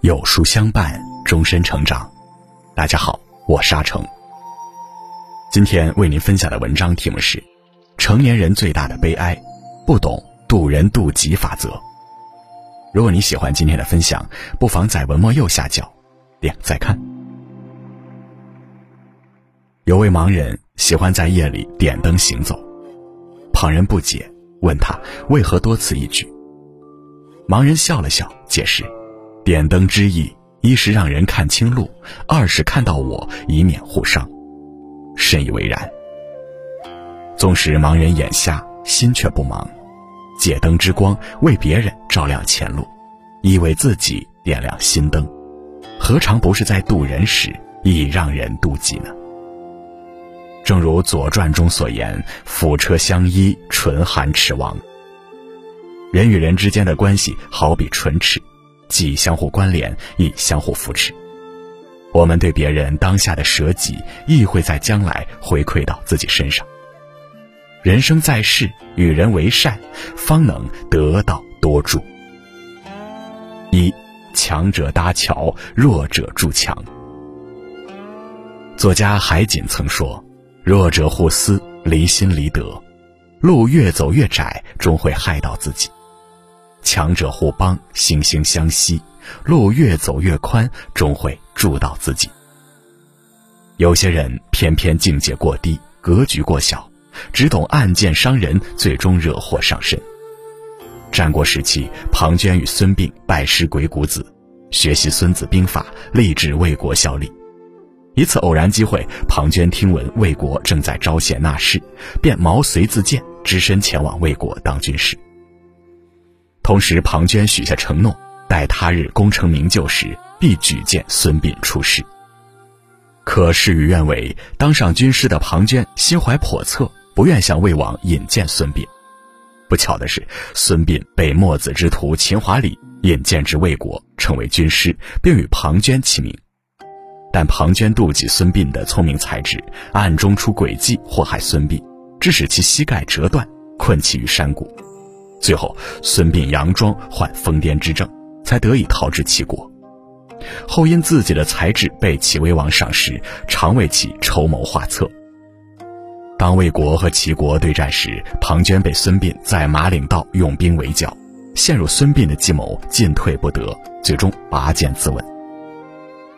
有书相伴，终身成长。大家好，我沙成。今天为您分享的文章题目是《成年人最大的悲哀：不懂渡人渡己法则》。如果你喜欢今天的分享，不妨在文末右下角点再看。有位盲人喜欢在夜里点灯行走，旁人不解，问他为何多此一举。盲人笑了笑，解释。点灯之意，一是让人看清路，二是看到我，以免互伤。深以为然。纵使盲人眼瞎，心却不盲，借灯之光为别人照亮前路，亦为自己点亮心灯，何尝不是在渡人时亦让人渡己呢？正如《左传》中所言：“辅车相依，唇寒齿亡。”人与人之间的关系好比唇齿。既相互关联，亦相互扶持。我们对别人当下的舍己，亦会在将来回馈到自己身上。人生在世，与人为善，方能得道多助。一，强者搭桥，弱者筑墙。作家海景曾说：“弱者互撕，离心离德，路越走越窄，终会害到自己。”强者互帮，惺惺相惜，路越走越宽，终会助到自己。有些人偏偏境界过低，格局过小，只懂暗箭伤人，最终惹祸上身。战国时期，庞涓与孙膑拜师鬼谷子，学习《孙子兵法》，立志为国效力。一次偶然机会，庞涓听闻魏国正在招贤纳士，便毛遂自荐，只身前往魏国当军师。同时，庞涓许下承诺，待他日功成名就时，必举荐孙膑出师。可事与愿违，当上军师的庞涓心怀叵测，不愿向魏王引荐孙膑。不巧的是，孙膑被墨子之徒秦华里引荐至魏国，成为军师，并与庞涓齐名。但庞涓妒忌孙膑的聪明才智，暗中出诡计祸害孙膑，致使其膝盖折断，困其于山谷。最后，孙膑佯装患疯癫之症，才得以逃至齐国。后因自己的才智被齐威王赏识，常为其筹谋画策。当魏国和齐国对战时，庞涓被孙膑在马岭道用兵围剿，陷入孙膑的计谋，进退不得，最终拔剑自刎。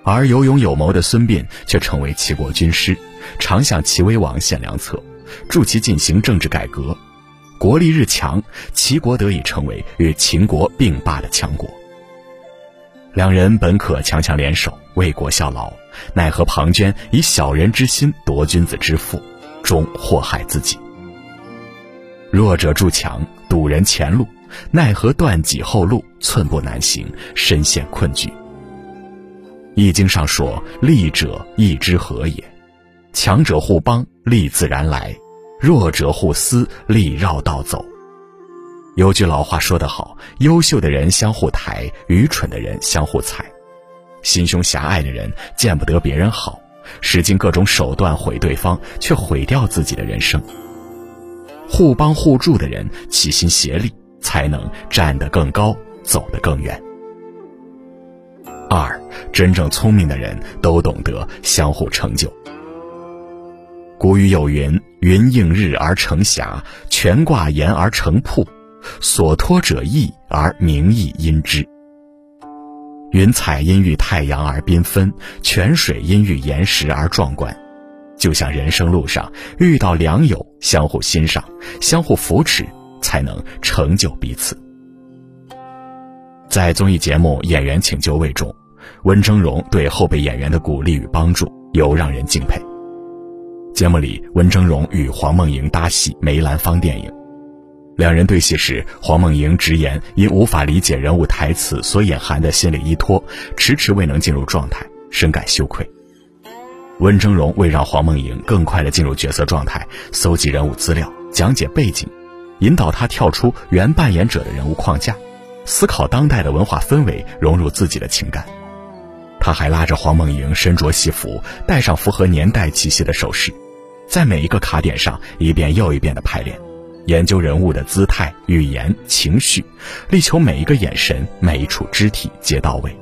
而有勇有谋的孙膑却成为齐国军师，常向齐威王献良策，助其进行政治改革。国力日强，齐国得以成为与秦国并霸的强国。两人本可强强联手为国效劳，奈何庞涓以小人之心夺君子之腹，终祸害自己。弱者筑墙堵人前路，奈何断己后路，寸步难行，身陷困局。易经上说：“利者义之和也，强者互帮，利自然来。”弱者互撕，利绕道走。有句老话说得好：优秀的人相互抬，愚蠢的人相互踩。心胸狭隘的人见不得别人好，使尽各种手段毁对方，却毁掉自己的人生。互帮互助的人齐心协力，才能站得更高，走得更远。二，真正聪明的人都懂得相互成就。古语有云：“云映日而成霞，泉挂岩而成瀑。所托者异，而名亦因之。”云彩因遇太阳而缤纷，泉水因遇岩石而壮观。就像人生路上遇到良友，相互欣赏，相互扶持，才能成就彼此。在综艺节目《演员请就位》中，温峥嵘对后备演员的鼓励与帮助，尤让人敬佩。节目里，温峥嵘与黄梦莹搭戏《梅兰芳电影》，两人对戏时，黄梦莹直言因无法理解人物台词所隐含的心理依托，迟迟未能进入状态，深感羞愧。温峥嵘为让黄梦莹更快地进入角色状态，搜集人物资料，讲解背景，引导她跳出原扮演者的人物框架，思考当代的文化氛围，融入自己的情感。他还拉着黄梦莹身着戏服，戴上符合年代气息的首饰，在每一个卡点上一遍又一遍的排练，研究人物的姿态、语言、情绪，力求每一个眼神、每一处肢体皆到位。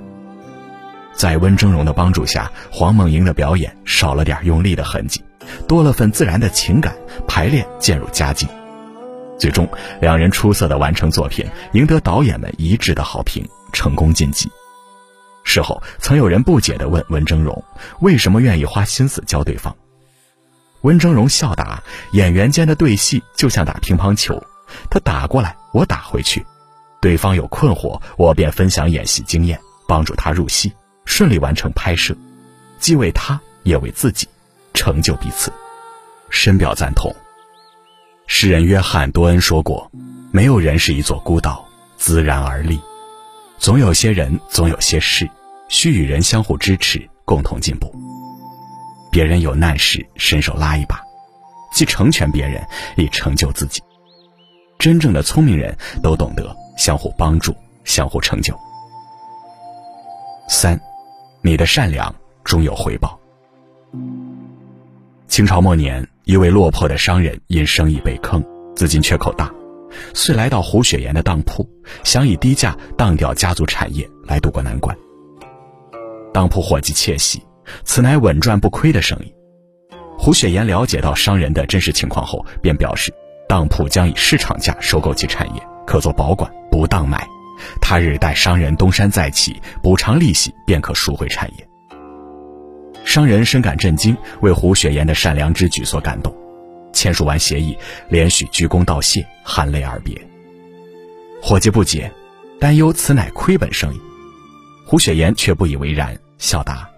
在温峥嵘的帮助下，黄梦莹的表演少了点用力的痕迹，多了份自然的情感，排练渐入佳境。最终，两人出色的完成作品，赢得导演们一致的好评，成功晋级。事后，曾有人不解地问温峥嵘：“为什么愿意花心思教对方？”温峥嵘笑答：“演员间的对戏就像打乒乓球，他打过来，我打回去，对方有困惑，我便分享演戏经验，帮助他入戏，顺利完成拍摄，既为他，也为自己，成就彼此。”深表赞同。诗人约翰·多恩说过：“没有人是一座孤岛，自然而立。”总有些人，总有些事，需与人相互支持，共同进步。别人有难时，伸手拉一把，既成全别人，也成就自己。真正的聪明人都懂得相互帮助，相互成就。三，你的善良终有回报。清朝末年，一位落魄的商人因生意被坑，资金缺口大。遂来到胡雪岩的当铺，想以低价当掉家族产业来渡过难关。当铺伙计窃喜，此乃稳赚不亏的生意。胡雪岩了解到商人的真实情况后，便表示，当铺将以市场价收购其产业，可做保管，不当卖。他日待商人东山再起，补偿利息，便可赎回产业。商人深感震惊，为胡雪岩的善良之举所感动。签署完协议，连续鞠躬道谢，含泪而别。伙计不解，担忧此乃亏本生意。胡雪岩却不以为然，笑答：“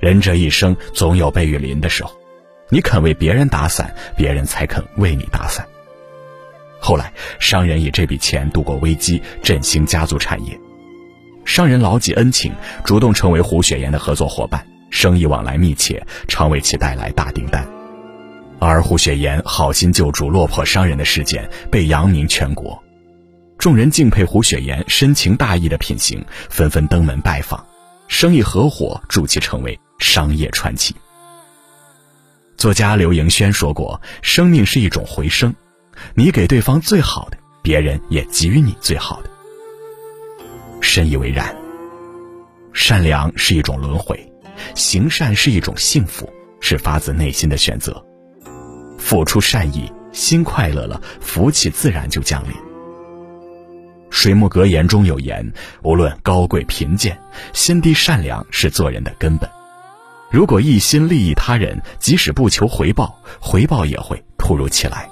人这一生总有被雨淋的时候，你肯为别人打伞，别人才肯为你打伞。”后来，商人以这笔钱度过危机，振兴家族产业。商人牢记恩情，主动成为胡雪岩的合作伙伴，生意往来密切，常为其带来大订单。而胡雪岩好心救助落魄商人的事件被扬名全国，众人敬佩胡雪岩深情大义的品行，纷纷登门拜访，生意合伙助其成为商业传奇。作家刘盈轩说过：“生命是一种回声，你给对方最好的，别人也给予你最好的。”深以为然。善良是一种轮回，行善是一种幸福，是发自内心的选择。付出善意，心快乐了，福气自然就降临。水木格言中有言：无论高贵贫贱，心地善良是做人的根本。如果一心利益他人，即使不求回报，回报也会突如其来。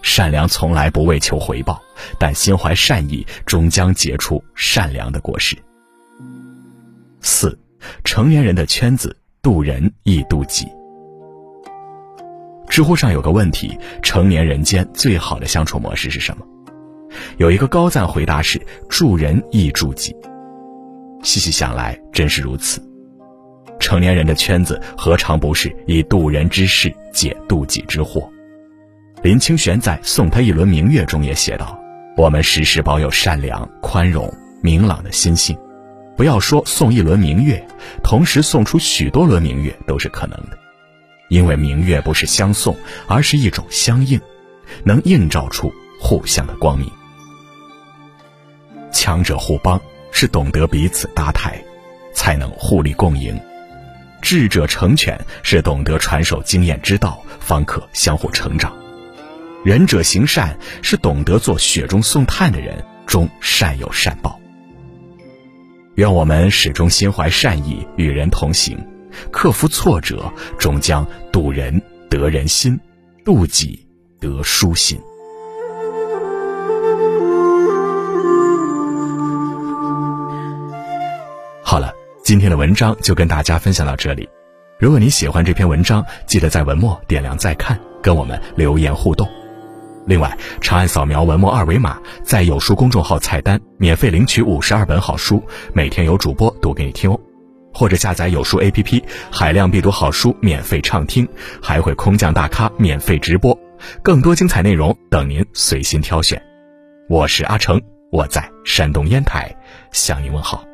善良从来不为求回报，但心怀善意，终将结出善良的果实。四，成年人的圈子，渡人亦渡己。知乎上有个问题：成年人间最好的相处模式是什么？有一个高赞回答是：助人亦助己。细细想来，真是如此。成年人的圈子何尝不是以渡人之事解渡己之惑？林清玄在《送他一轮明月》中也写道：“我们时时保有善良、宽容、明朗的心性，不要说送一轮明月，同时送出许多轮明月都是可能的。”因为明月不是相送，而是一种相应，能映照出互相的光明。强者互帮是懂得彼此搭台，才能互利共赢；智者成全是懂得传授经验之道，方可相互成长；仁者行善是懂得做雪中送炭的人，终善有善报。愿我们始终心怀善意，与人同行。克服挫折，终将渡人得人心，渡己得舒心。好了，今天的文章就跟大家分享到这里。如果你喜欢这篇文章，记得在文末点亮再看，跟我们留言互动。另外，长按扫描文末二维码，在有书公众号菜单免费领取五十二本好书，每天有主播读给你听哦。或者下载有书 APP，海量必读好书免费畅听，还会空降大咖免费直播，更多精彩内容等您随心挑选。我是阿成，我在山东烟台向您问好。